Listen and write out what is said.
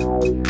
you.